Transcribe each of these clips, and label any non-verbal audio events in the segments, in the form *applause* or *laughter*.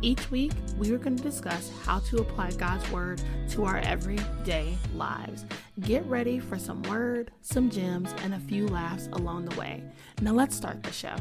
Each week, we are going to discuss how to apply God's Word to our everyday lives. Get ready for some word, some gems, and a few laughs along the way. Now, let's start the show.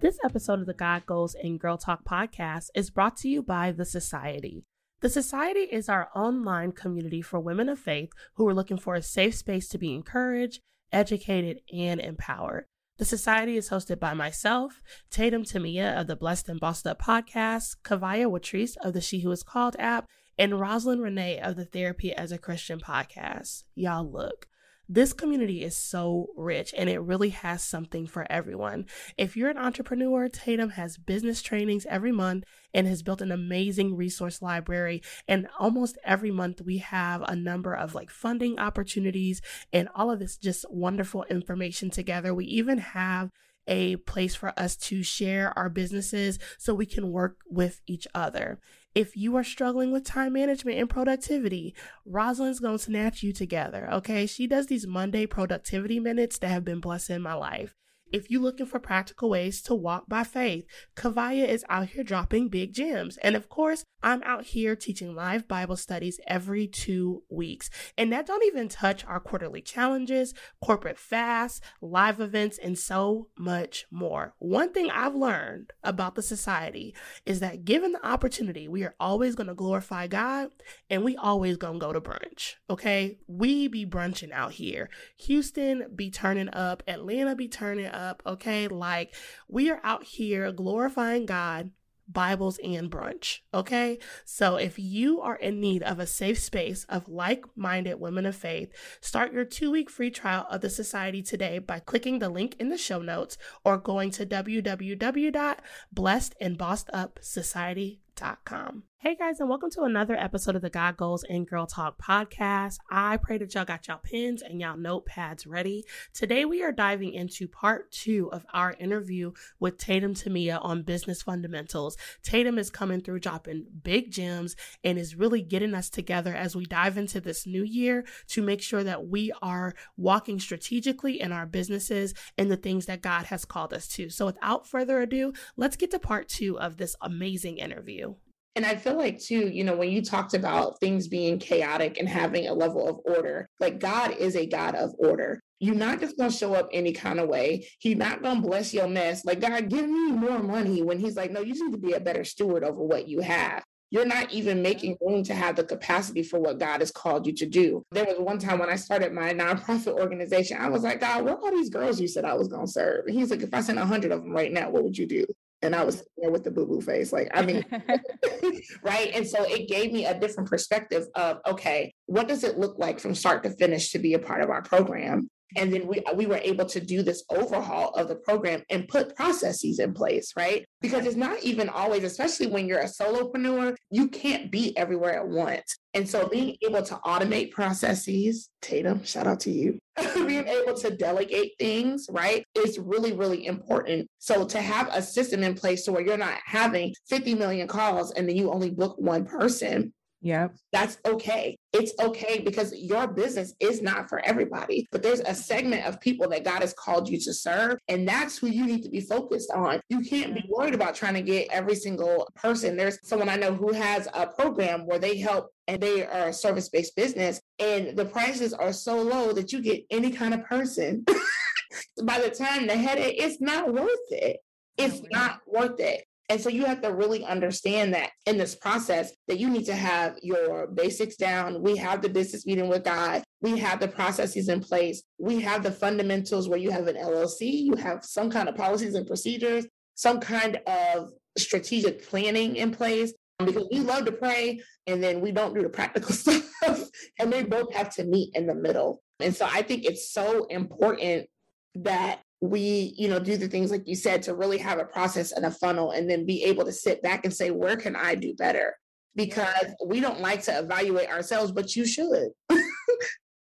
This episode of the God Goals and Girl Talk podcast is brought to you by The Society. The Society is our online community for women of faith who are looking for a safe space to be encouraged, educated, and empowered. The Society is hosted by myself, Tatum Temia of the Blessed and Bossed Up podcast, Kavaya Watrice of the She Who Is Called app, and Rosalind Renee of the Therapy as a Christian podcast. Y'all look. This community is so rich and it really has something for everyone. If you're an entrepreneur, Tatum has business trainings every month and has built an amazing resource library. And almost every month, we have a number of like funding opportunities and all of this just wonderful information together. We even have a place for us to share our businesses so we can work with each other. If you are struggling with time management and productivity, Rosalind's to snatch you together. Okay. She does these Monday productivity minutes that have been blessing my life. If you're looking for practical ways to walk by faith, Kavaya is out here dropping big gems. And of course, I'm out here teaching live Bible studies every two weeks. And that don't even touch our quarterly challenges, corporate fasts, live events, and so much more. One thing I've learned about the society is that given the opportunity, we are always going to glorify God and we always going to go to brunch. Okay. We be brunching out here. Houston be turning up, Atlanta be turning up, okay? Like we are out here glorifying God. Bibles and brunch. Okay. So if you are in need of a safe space of like minded women of faith, start your two week free trial of the Society today by clicking the link in the show notes or going to www.blessedandbossedupsociety.com. Hey guys, and welcome to another episode of the God Goals and Girl Talk podcast. I pray that y'all got y'all pens and y'all notepads ready. Today we are diving into part two of our interview with Tatum Temia on business fundamentals. Tatum is coming through dropping big gems and is really getting us together as we dive into this new year to make sure that we are walking strategically in our businesses and the things that God has called us to. So without further ado, let's get to part two of this amazing interview. And I feel like, too, you know, when you talked about things being chaotic and having a level of order, like God is a God of order. You're not just going to show up any kind of way. He's not going to bless your mess. Like, God, give me more money when He's like, no, you need to be a better steward over what you have. you're not even making room to have the capacity for what God has called you to do. There was one time when I started my nonprofit organization, I was like, God, where are all these girls you said I was going to serve? And he's like, if I sent 100 of them right now, what would you do? And I was there with the boo boo face. Like, I mean, *laughs* right. And so it gave me a different perspective of, okay, what does it look like from start to finish to be a part of our program? And then we, we were able to do this overhaul of the program and put processes in place, right? Because it's not even always, especially when you're a solopreneur, you can't be everywhere at once. And so being able to automate processes, Tatum, shout out to you, *laughs* being able to delegate things, right, is really, really important. So to have a system in place so where you're not having 50 million calls and then you only book one person, yeah. That's okay. It's okay because your business is not for everybody, but there's a segment of people that God has called you to serve. And that's who you need to be focused on. You can't be mm-hmm. worried about trying to get every single person. There's someone I know who has a program where they help and they are a service based business, and the prices are so low that you get any kind of person. *laughs* By the time the headache, it's not worth it. It's not worth it. And so you have to really understand that in this process that you need to have your basics down. We have the business meeting with God. We have the processes in place. We have the fundamentals where you have an LLC, you have some kind of policies and procedures, some kind of strategic planning in place um, because we love to pray and then we don't do the practical *laughs* stuff and they both have to meet in the middle. And so I think it's so important that we you know do the things like you said to really have a process and a funnel and then be able to sit back and say where can i do better? Because we don't like to evaluate ourselves but you should. *laughs*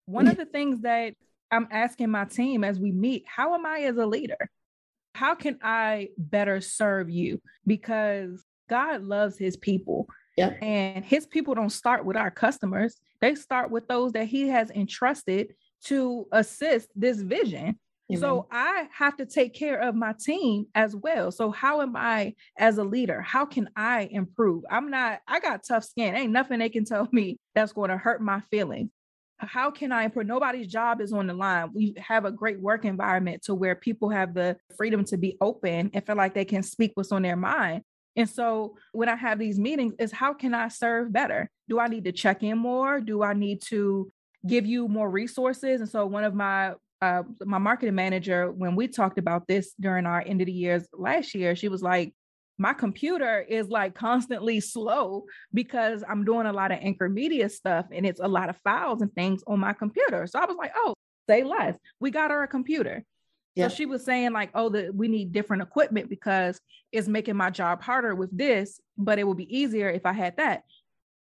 One of *laughs* the things that i'm asking my team as we meet how am i as a leader? How can i better serve you? Because god loves his people. Yeah. and his people don't start with our customers. They start with those that he has entrusted to assist this vision So I have to take care of my team as well. So how am I as a leader? How can I improve? I'm not, I got tough skin. Ain't nothing they can tell me that's going to hurt my feelings. How can I improve? Nobody's job is on the line. We have a great work environment to where people have the freedom to be open and feel like they can speak what's on their mind. And so when I have these meetings, is how can I serve better? Do I need to check in more? Do I need to give you more resources? And so one of my uh, my marketing manager, when we talked about this during our end of the years last year, she was like, my computer is like constantly *laughs* slow because I'm doing a lot of anchor media stuff and it's a lot of files and things on my computer. So I was like, oh, say less. We got her a computer. Yeah. So she was saying like, oh, that we need different equipment because it's making my job harder with this, but it would be easier if I had that.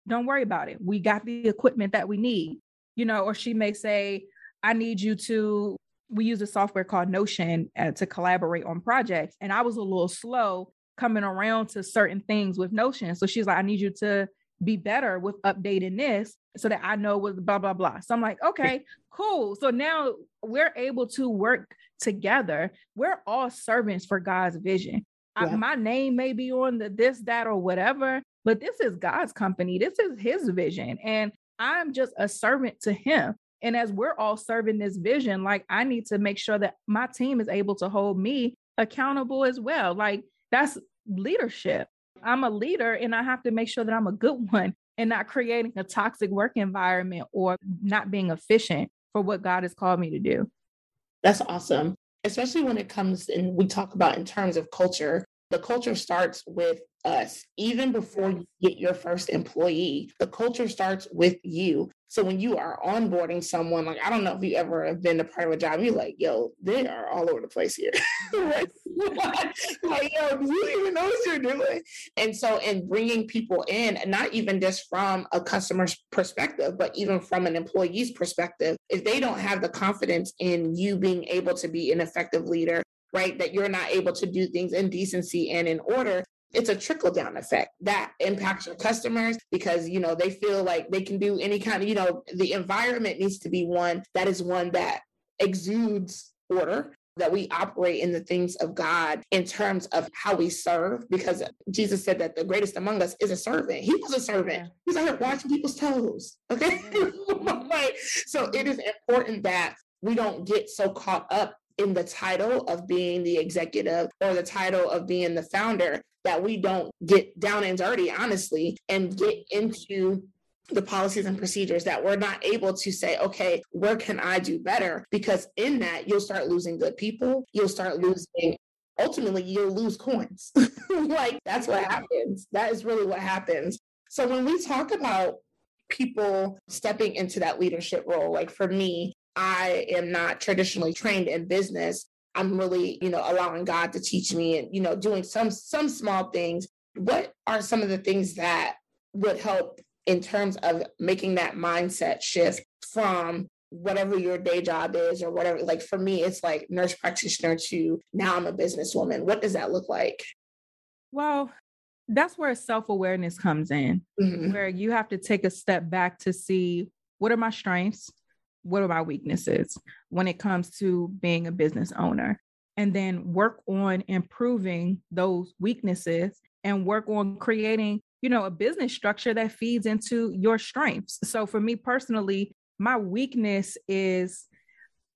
Don't worry about it. We got the equipment that we need, you know. Or she may say, I need you to, we use a software called Notion uh, to collaborate on projects. And I was a little slow coming around to certain things with Notion. So she's like, I need you to be better with updating this so that I know what blah, blah, blah. So I'm like, *laughs* okay, cool. So now we're able to work together. We're all servants for God's vision. Yeah. I, my name may be on the this, that, or whatever, but this is God's company. This is his vision. And I'm just a servant to him. And as we're all serving this vision, like I need to make sure that my team is able to hold me accountable as well. Like that's leadership. I'm a leader and I have to make sure that I'm a good *laughs* one and not creating a toxic work environment or not being efficient for what God has called me to do. That's awesome. Especially when it comes and we talk about in terms of culture, the culture starts with us. Even before you get your first employee, the culture starts with you. So when you are onboarding someone, like I don't know if you ever have been of a job, you're like, yo, they are all over the place here. *laughs* like, yo, do you even know what you're doing? And so in bringing people in, not even just from a customer's perspective, but even from an employee's perspective, if they don't have the confidence in you being able to be an effective leader, right? That you're not able to do things in decency and in order, it's a trickle down effect that impacts your customers because you know they feel like they can do any kind of you know the environment needs to be one that is one that exudes order that we operate in the things of God in terms of how we serve, because Jesus said that the greatest among us is a servant. He was a servant. Yeah. He's out here washing people's toes. Okay. right. *laughs* So it is important that we don't get so caught up in the title of being the executive or the title of being the founder that we don't get down and dirty, honestly, and get into the policies and procedures that we're not able to say, okay, where can I do better? Because in that, you'll start losing good people. You'll start losing, ultimately, you'll lose coins. *laughs* like that's what happens. That is really what happens. So when we talk about people stepping into that leadership role, like for me, I am not traditionally trained in business. I'm really, you know, allowing God to teach me and, you know, doing some some small things. What are some of the things that would help in terms of making that mindset shift from whatever your day job is or whatever like for me it's like nurse practitioner to now i'm a businesswoman what does that look like well that's where self-awareness comes in mm-hmm. where you have to take a step back to see what are my strengths what are my weaknesses when it comes to being a business owner and then work on improving those weaknesses and work on creating you know, a business structure that feeds into your strengths. So for me personally, my weakness is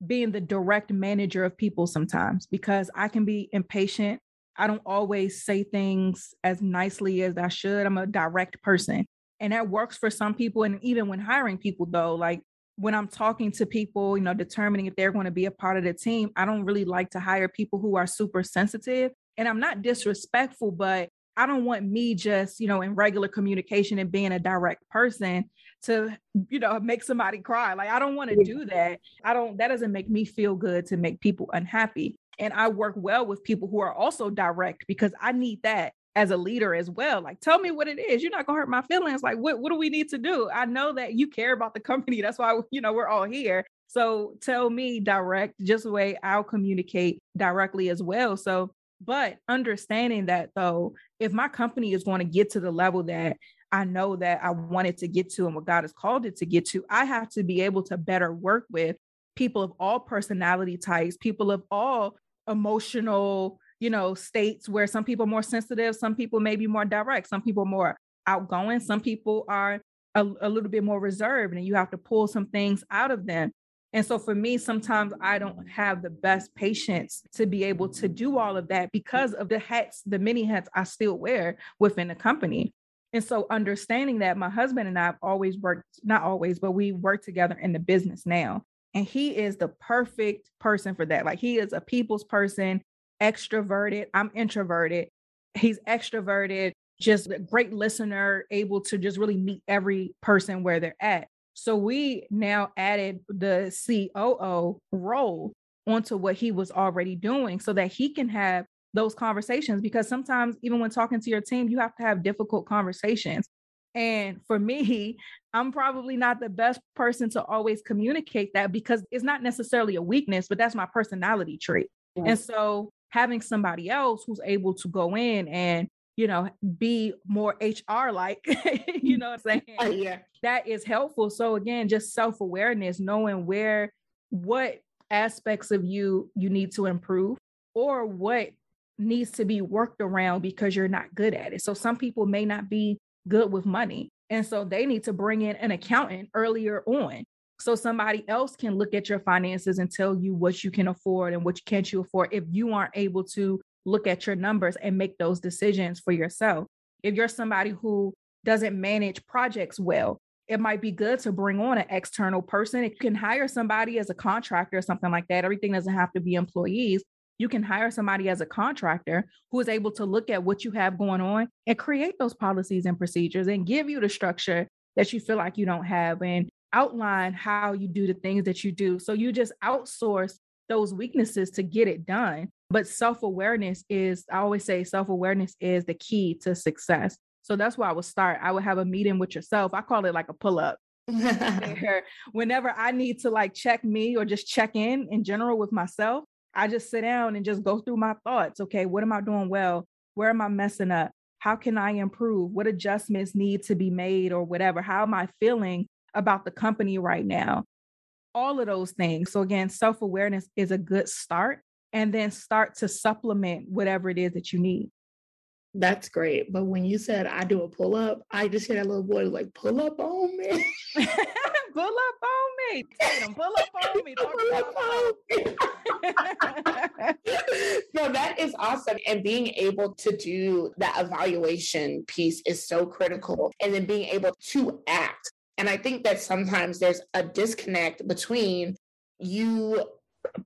being the direct manager of people sometimes because I can be impatient. I don't always say things as nicely as I should. I'm a direct person. And that works for some people. And even when hiring people, though, like when I'm talking to people, you know, determining if they're going to be a part of the team, I don't really like to hire people who are super sensitive. And I'm not disrespectful, but I don't want me just, you know, in regular communication and being a direct person to, you know, make somebody cry. Like, I don't want to do that. I don't, that doesn't make me feel good to make people unhappy. And I work well with people who are also direct because I need that as a leader as well. Like, tell me what it is. You're not gonna hurt my feelings. Like, what, what do we need to do? I know that you care about the company. *laughs* That's why, you know, we're all here. So tell me direct, just the way I'll communicate directly as well. So but understanding that though, if my company is going to get to the level that I know that I wanted to get to and what God has called it to get to, I have to be able to better work with people of all personality types, people of all emotional, you know, states where some people are more sensitive, some people may be more direct, some people more outgoing, some people are a, a little bit more reserved, and you have to pull some things out of them. And so for me, sometimes I don't have the best patience to be able to do all of that because of the hats, the many hats I still wear within the company. And so understanding that my husband and I have always worked, not always, but we work together in the business now. And he is the perfect person for that. Like he is a people's person, extroverted. I'm introverted. He's extroverted, just a great listener, able to just really meet every person where they're at. So we now added the COO role onto what he was already doing so that he can have those conversations because sometimes even when talking to your team you have to have difficult conversations and for me *laughs* i'm probably not the best person to always communicate that because it's not necessarily a weakness but that's my personality trait and so having somebody else who's able to go in and you know, be more HR like, *laughs* you know what I'm *laughs* saying? Uh, yeah. That is helpful. So again, just self-awareness, knowing where what aspects of you you need to improve or what needs to be worked around because you're not good at it. So some people may not be good with money. And so they need to bring in an accountant earlier on. So somebody else can look at your finances and tell you what you can afford and what can't you afford if you aren't able to look at your numbers and make those decisions for yourself. If you're somebody who doesn't manage projects well, it might be good to bring on an external person. You can hire somebody as a contractor or something like that. Everything doesn't have to be employees. You can hire somebody as a contractor who is able to look at what you have going on and create those policies and procedures and give you the structure that you feel like you don't have and outline how you do the things that you do. So you just outsource those weaknesses to get it done. But self awareness is, I always say, self awareness is the key to success. So that's where I would start. I would have a meeting with yourself. I call it like a pull up. *laughs* whenever I need to like check me or just check in in general with myself, I just sit down and just go through my thoughts. Okay, what am I doing well? Where am I messing up? How can I improve? What adjustments need to be made or whatever? How am I feeling about the company right now? All of those things. So, again, self awareness is a good start and then start to supplement whatever it is that you need. That's great. But when you said I do a pull up, I just hear that little boy like pull up on me. *laughs* pull up on me. Tatum, pull up on me. pull up on me. *laughs* no, that is awesome. And being able to do that evaluation piece is so critical. And then being able to act. And I think that sometimes there's a disconnect between you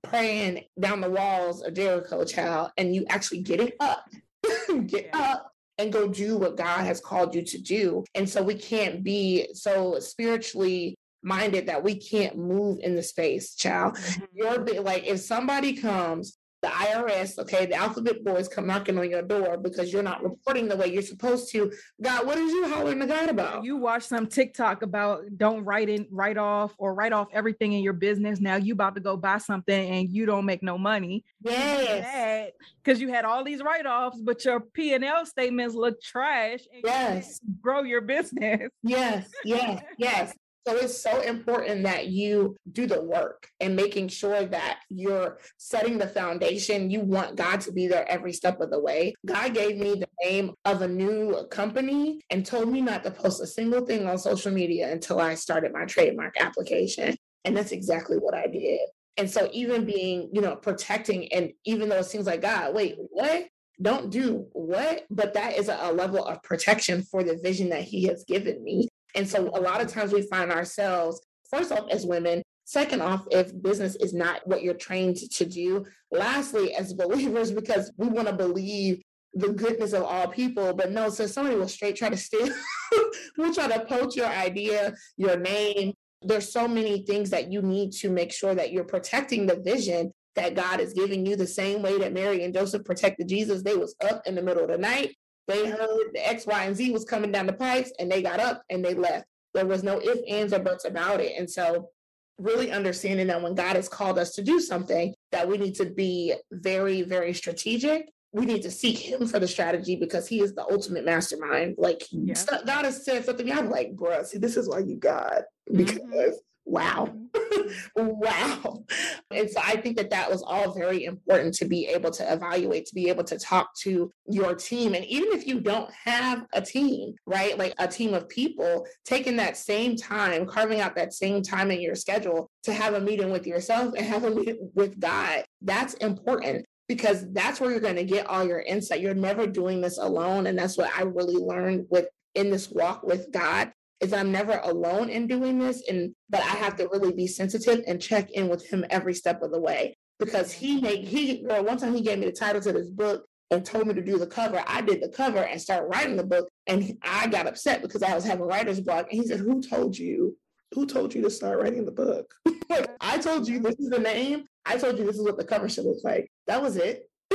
praying down the walls of Jericho, child, and you actually getting up, *laughs* get up and go do what God has called you to do. And so we can't be so spiritually minded that we can't move in the space, child. Mm-hmm. You're like, if somebody comes the IRS, okay, the alphabet boys come knocking on your door because you're not reporting the way you're supposed to. God, what is you hollering to God about? You watch some TikTok about don't write in, write off, or write off everything in your business. Now you about to go buy something and you don't make no money. Yes. Because you had all these write-offs, but your P and L statements look trash. yes. grow your business. Yes, yes, yes. So it's so important that you do the work and making sure that you're setting the foundation. You want God to be there every step of the way. God gave me the name of a new company and told me not to post a single thing on social media until I started my trademark application. And that's exactly what I did. And so even being, you know, protecting and even though it seems like God, wait, what? Don't do what? But that is a, level of protection for the vision that he has given me. And so a lot of times we find ourselves, first off, as women, second off, if business is not what you're trained to do, lastly, as *laughs* believers, because we want to believe the goodness of all people, but no, so somebody will straight try to steal, *laughs* will try to poach your idea, your name. There's so many things that you need to make sure that you're protecting the vision that God is giving you the same way that Mary and Joseph protected Jesus. They was up in the middle of the night they heard the X, Y, and Z was coming down the pipes and they got up and they left. There was no if, ands, or buts about it. And so really understanding that when God has called us to do something, that we need to be very, very strategic. We need to seek him for the strategy because he is the ultimate mastermind. Like yeah. God has said something. I'm like, bruh, see, this is why you God. Mm-hmm. Because mm-hmm wow. Mm-hmm. *laughs* Wow. And so i think that that was all very important to be able to evaluate to be able to talk to your team. And even if you don't have a team right like a team of people taking that same time carving out that same time in your schedule to have a meeting with yourself and have a meeting with god that's important because that's where you're going to get all your insight. You're never doing this alone. And that's what i really learned with in this walk with god is I'm never alone in doing this. And but I have to really be sensitive and check in with him every step of the way. Because he made he girl, one time he gave me the title to this book and told me to do the cover. I did the cover and started writing the book. And I got upset because I was having writer's block. And he said, Who told you? Who told you to start writing the book? *laughs* like, I told you this is the name. I told you this is what the cover should look like. That was it. *laughs*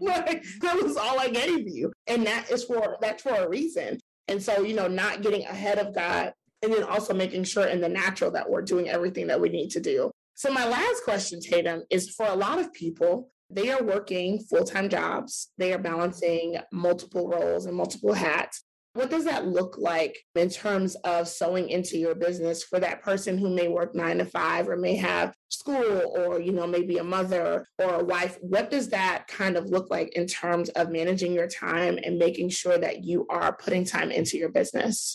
like, that was all I gave you. And that is for that's for a reason. And so, you know, not getting ahead of God and then also making sure in the natural that we're doing everything that we need to do. So, my last question, Tatum, is for a lot of people, they are working full time jobs, they are balancing multiple roles and multiple hats. What does that look like in terms of sowing into your business for that person who may work nine to five or may have school or, you know, maybe a mother or a wife? What does that kind of look like in terms of managing your time and making sure that you are putting time into your business?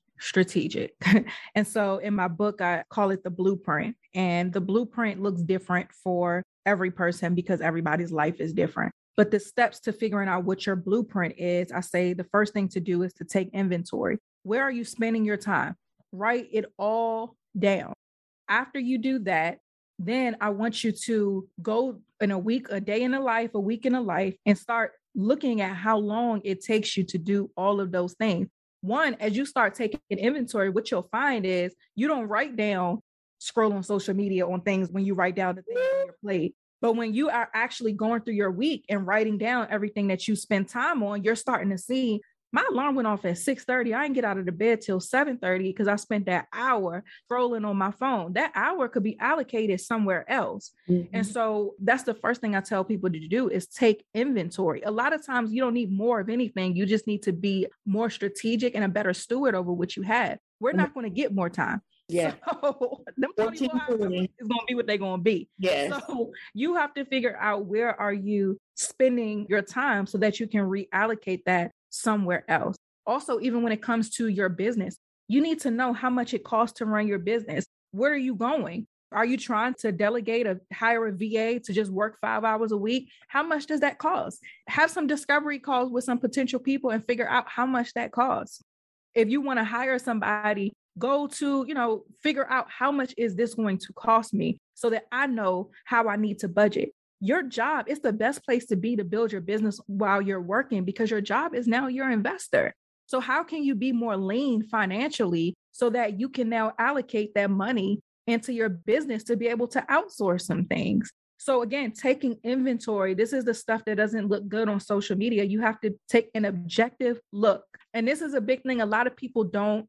strategic. *laughs* and so in my book, I call it the blueprint. And the blueprint looks different for every person because everybody's life is different. But the steps to figuring out what your blueprint is, I say the first thing to do is to take inventory. Where are you spending your time? Write it all down. After you do that, then I want you to go in a week, a day in a life, a week in a life, and start looking at how long it takes you to do all of those things one, as you start taking inventory, what you'll find is you don't write down scroll on social media on things when you write down the things on your plate. But when you are actually going through your week and writing down everything that you spend time on, you're starting to see my alarm went off at 6:30. I didn't get out of the bed till 7:30 because I spent that hour scrolling on my phone. That hour could be allocated somewhere else. Mm-hmm. And so that's the first thing I tell people to do is take inventory. A lot of times you don't need more of anything. You just need to be more strategic and a better steward over what you have. We're mm-hmm. not going to get more time. *laughs* Yeah. So them 24 hours is gonna be what they're gonna be. Yeah. So you have to figure out where are you spending your time so that you can reallocate that somewhere else. Also, even when it comes to your business, you need to know how much it costs to run your business. Where are you going? Are you trying to delegate or hire a VA to just work five hours a week? How much does that cost? Have some discovery calls with some potential people and figure out how much that costs. If you want to hire somebody, go to, you know, figure out how much is this going to cost me so that I know how I need to budget your job is the best place to be to build your business while you're working because your job is now your investor. So, how can you be more lean financially so that you can now allocate that money into your business to be able to outsource some things? So, again, taking inventory, this is the stuff that doesn't look good on social media. You have to take an objective look. And this is a big thing. A lot of people don't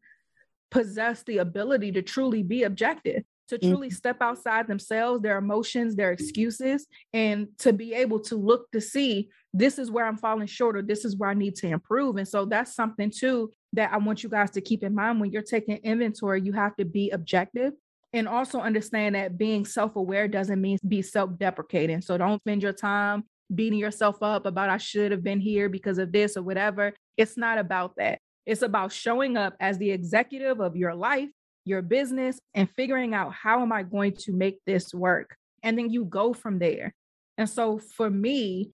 possess the ability to truly be objective to truly mm-hmm. step outside themselves, their emotions, their excuses, and to be able to look to see this is where I'm falling short or this is where I need to improve. And so that's something too that I want you guys to keep in mind when you're taking inventory. You have to be objective and also understand that being self aware doesn't mean be self deprecating. So don't spend your time beating yourself up about I should have been here because of this or whatever. It's not about that. It's about showing up as the executive of your life your business and figuring out how am I going to make this work? And then you go from there. And so for me,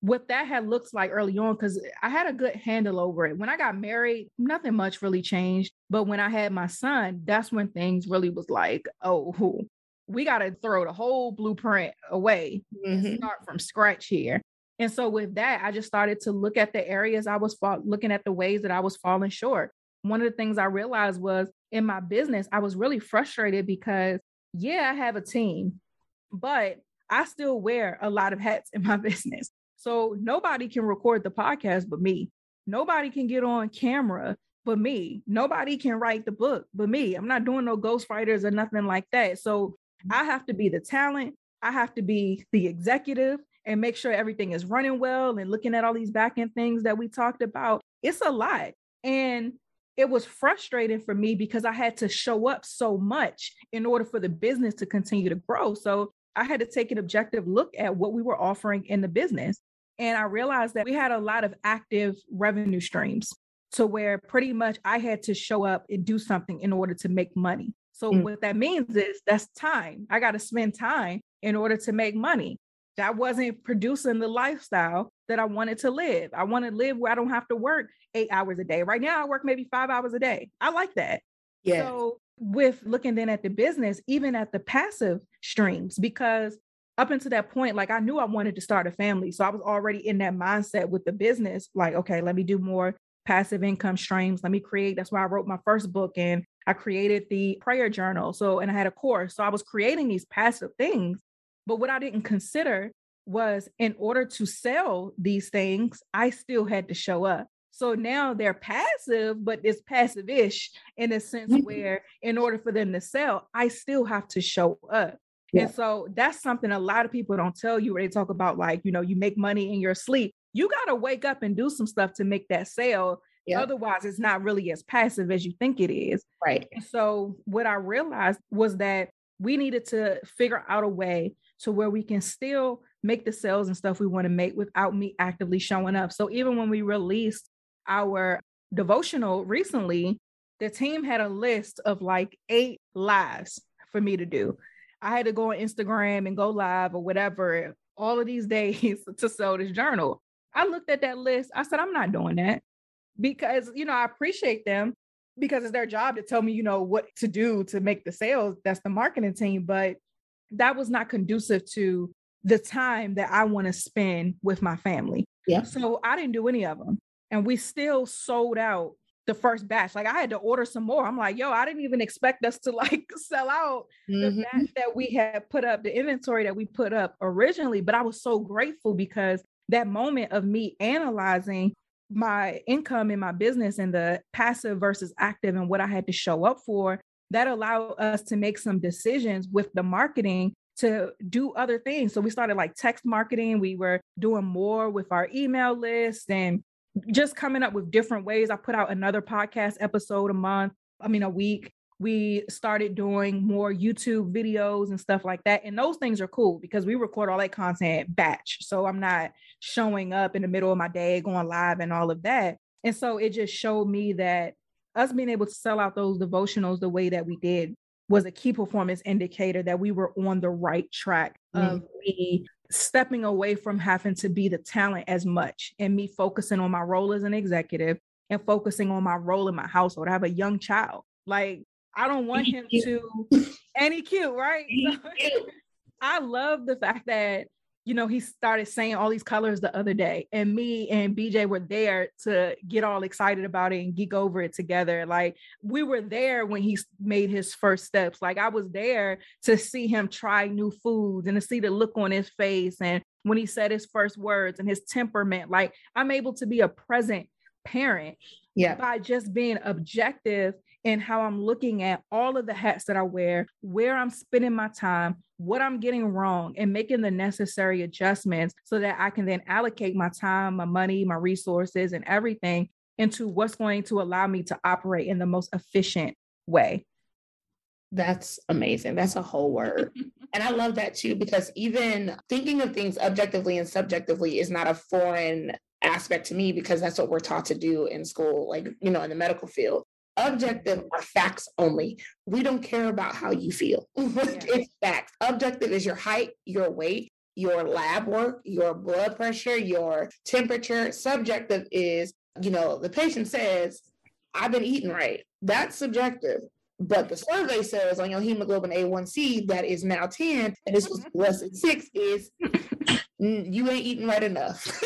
what that had looked like early on, because I had a good handle over it. When I got married, nothing much really changed. But when I had my son, that's when things really was like, oh, we got to throw the whole blueprint away mm-hmm. and start from scratch here. And so with that, I just started to look at the areas I was fall- looking at the ways that I was falling short. One of the things I realized was in my business, I was really frustrated because, yeah, I have a team, but I still wear a lot of hats in my *laughs* business. So nobody can record the podcast but me. Nobody can get on camera but me. Nobody can write the book but me. I'm not doing no ghostwriters or nothing like that. So mm. I have to be the talent. I have to be the executive and make sure everything is running well and looking at all these back end things that we talked about. It's a lot. And it was frustrating for me because I had to show up so much in order for the business to continue to grow. So I had to take an objective look at what we were offering in the business. And I realized that we had a lot of active revenue streams to where pretty much I had to show up and do something in order to make money. So, mm. what that means is that's time. I got to spend time in order to make money. That wasn't producing the lifestyle that I wanted to live. I want to live where I don't have to work eight hours a day. Right now, I work maybe five hours a day. I like that. Yeah. So, with looking then at the business, even at the passive streams, because up until that point, like I knew I wanted to start a family. So I was already in that mindset with the business, like, okay, let me do more passive income streams. Let me create. That's why I wrote my first book and I created the prayer journal. So, and I had a course. So I was creating these passive things. But what I didn't consider was in order to sell these things, I still had to show up. So now they're passive, but it's passive ish in a sense mm-hmm. where, in order for them to sell, I still have to show up. Yeah. And so that's something a lot of people don't tell you where they talk about, like, you know, you make money in your sleep. You got to wake up and do some stuff to make that sale. Yeah. Otherwise, it's not really as passive as you think it is. Right. And so, what I realized was that we needed to figure out a way to where we can still make the sales and stuff we want to make without me actively showing up. So even when we released our devotional recently, the team had a list of like eight lives for me to do. I had to go on Instagram and go live or whatever all of these *laughs* days to sell this journal. I looked at that list. I said, I'm not doing that because, you know, I appreciate them because it's their job to tell me, you know, what to do to make the sales. That's the marketing team. But that was not conducive to the time that I want to spend with my family. Yeah. So I didn't do any of them. And we still sold out the first batch. Like I had to order some more. I'm like, yo, I didn't even expect us to *laughs* like sell out mm-hmm. the batch that we had put up, the inventory that we put up originally. But I was so grateful because that moment of me analyzing my income in my business and the passive versus active and what I had to show up for, that allowed us to make some decisions with the marketing to do other things. So we started like text marketing. We were doing more with our email list and just coming up with different ways. I put out another podcast episode a month, I mean, a week. We started doing more YouTube videos and stuff like that. And those things are cool because we record all that content batch. So I'm not showing up in the middle of my day, going live and all of that. And so it just showed me that us being able to sell out those devotionals the way that we did was a key performance indicator that we were on the right track mm. of me stepping away from having to be the talent as much and me focusing on my role as an executive and focusing on my role in my household. I have a young child. Like I don't want him to *laughs* any cute, right? *laughs* I love the fact that you know, he started saying all these colors the other day, and me and BJ were there to get all excited about it and geek over it together. Like we were there when he made his first steps. Like I was there to see him try new foods and to see the look on his face and when he said his first words and his temperament. Like I'm able to be a present parent yeah. by just being objective in how I'm looking at all of the hats that I wear, where I'm spending my time, what I'm getting wrong, and making the necessary adjustments so that I can then allocate my time, my money, my resources, and everything into what's going to allow me to operate in the most efficient way. That's amazing. That's a whole word. *laughs* and I love that too, because even thinking of things objectively and subjectively is not a foreign aspect to me because that's what we're taught to do in school, like, you know, in the medical field. Objective are facts only. We don't care about how you feel. *laughs* it's facts. Objective is your height, your weight, your lab work, your blood pressure, your temperature. Subjective is, you know, the patient says, I've been eating right. That's subjective. But the survey says on your hemoglobin A1C that is now 10 and this was mm-hmm. less than six is *laughs* you ain't eating right enough. *laughs*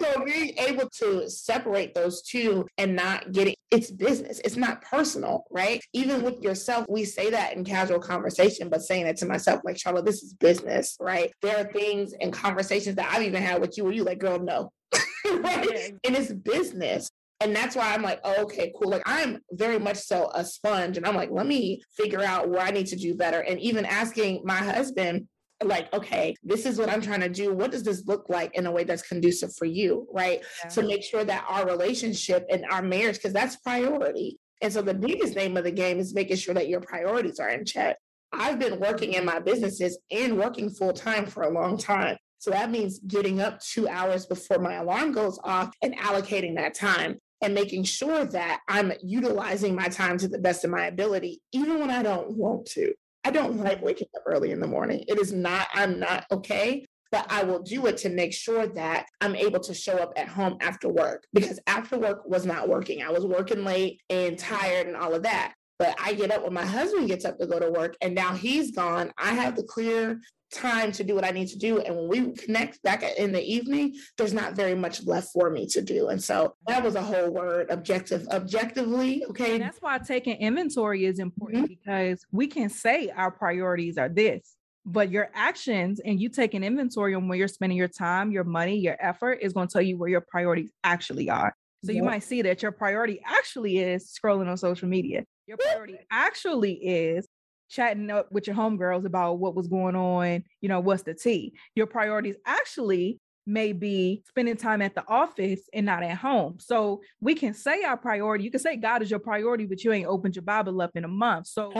so being able to separate those two and not getting it's business, it's not personal, right? Even with yourself, we say that in casual conversation, but saying it to myself, like Charlotte, this is business, right? There are things and conversations that I've even had with you where you like, girl, no. *laughs* right? And it's business. And that's why I'm like, oh, okay, cool. Like I'm very much so a sponge. And I'm like, let me figure out where I need to do better. And even asking my husband, like, okay, this is what I'm trying to do. What does this look like in a way that's conducive for you? Right. Yeah. To make sure that our relationship and our marriage, because that's priority. And so the biggest name of the game is making sure that your priorities are in check. I've been working in my businesses and working full time for a long time. So that means getting up two hours before my alarm goes off and allocating that time and making sure that I'm utilizing my time to the best of my ability, even when I don't want to. I don't like waking up early in the morning. It is not, I'm not okay, but I will do it to make sure that I'm able to show up at home after work because after work was not working. I was working late and tired and all of that. But I get up when my husband gets up to go to work and now he's gone. I have the clear time to do what I need to do. And when we connect back in the evening, there's not very much left for me to do. And so that was a whole word objective, objectively. Okay. And that's why taking inventory is important mm-hmm. because we can say our priorities are this, but your actions and you take an inventory on where you're spending your time, your money, your effort is going to tell you where your priorities actually are. So you might see that your priority actually is scrolling on social media. Your priority actually is chatting up with your homegirls about what was going on, you know, what's the tea. Your priorities actually may be spending time at the office and not at home. So we can say our priority. You can say God is your priority, but you ain't opened your Bible up in a month. So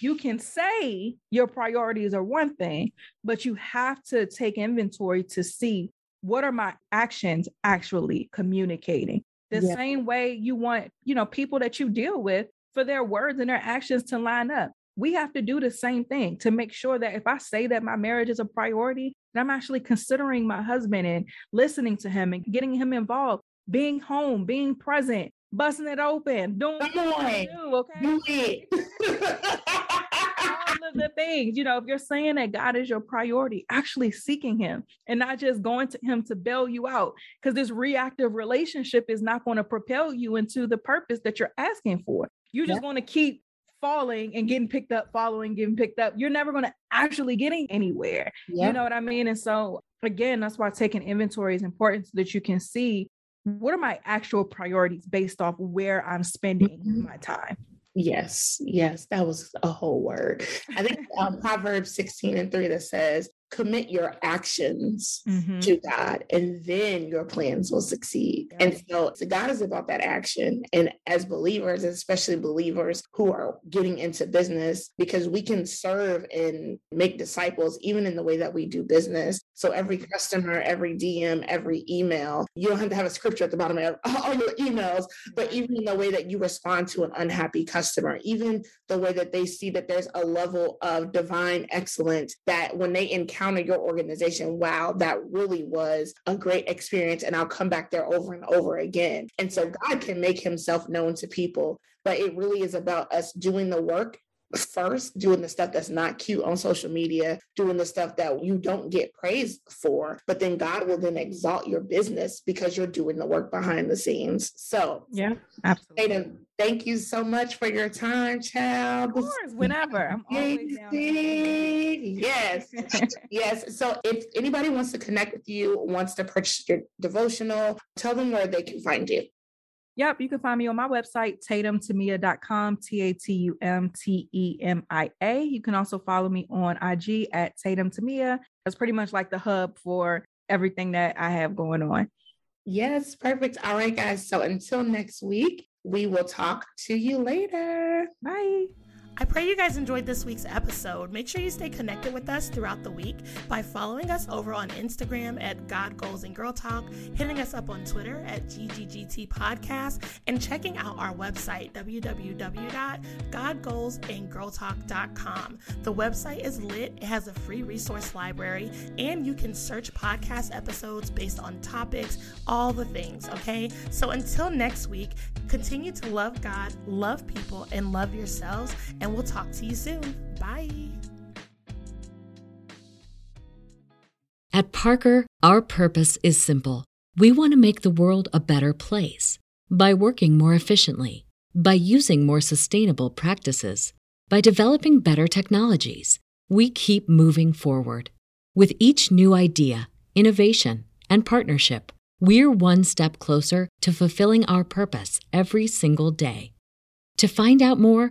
you can say your priorities are one thing, but you have to take inventory to see what are my actions actually communicating. The yeah. same way you want, you know, people that you deal with for their words and their actions to line up we have to do the same thing to make sure that if I say that my marriage is a priority, that I'm actually considering my husband and listening to him and getting him involved, being home, being present, busting it open, doing Come on. Do, okay? Do it. *laughs* All of the things. You know, if you're saying that God is your priority, actually seeking Him and not just going to Him to bail you out, because this reactive relationship is not going to propel you into the purpose that you're asking for. You're just yeah. going to keep falling and getting picked up, following, getting picked up. You're never going to actually getting anywhere. Yeah. You know what I mean? And so, again, that's why taking inventory is important so that you can see what are my actual priorities based off where I'm spending mm-hmm. my time. Yes, yes, that was a whole word. I think um, *laughs* Proverbs 16 and 3 that says, commit your actions mm-hmm. to God, and then your plans will succeed. Yeah. And so, so, God is about that action. And as believers, especially believers who are getting into business, because we can serve and make disciples even in the way that we do business. So every customer, every DM, every email, you don't have to have a scripture at the bottom of *laughs* all your emails, but even in the way that you respond to an unhappy customer, even the way that they see that there's a level of divine excellence that when they encounter encounter your organization, wow, that really was a great experience. And I'll come back there over and over again. And so God can make himself known to people, but it really is about us doing the work first doing the stuff that's not cute on social media, doing the stuff that you don't get praised for, but then God will then exalt your business because you're doing the work behind the scenes. So, yeah, absolutely. Aiden, thank you so much for your time, child. Of course, whenever. I'm *laughs* always down. Yes, yes. So, if anybody wants to connect with you, wants to purchase your devotional, tell them where they can find you. Yep, you can find me on my website, tatumtemia.com, T A T U M T E M I A. You can also follow me on IG at Tatum Temia. That's pretty much like the hub for everything that I have going on. Yes, perfect. All right, guys. So until next week, we will talk to you later. Bye. I pray you guys enjoyed this week's episode. Make sure you stay connected with us throughout the week by following us over on Instagram at God Goals and Girl Talk, hitting us up on Twitter at GGGT Podcast, and checking out our website, www.godgoalsandgirltalk.com. The website is lit, it has a free resource library, and you can search podcast episodes based on topics, all the things, okay? So until next week, continue to love God, love people, and love yourselves and we'll talk to you soon. Bye. At Parker, our purpose is simple. We want to make the world a better place by working more efficiently, by using more sustainable practices, by developing better technologies. We keep moving forward. With each new idea, innovation, and partnership, we're one step closer to fulfilling our purpose every single day. To find out more,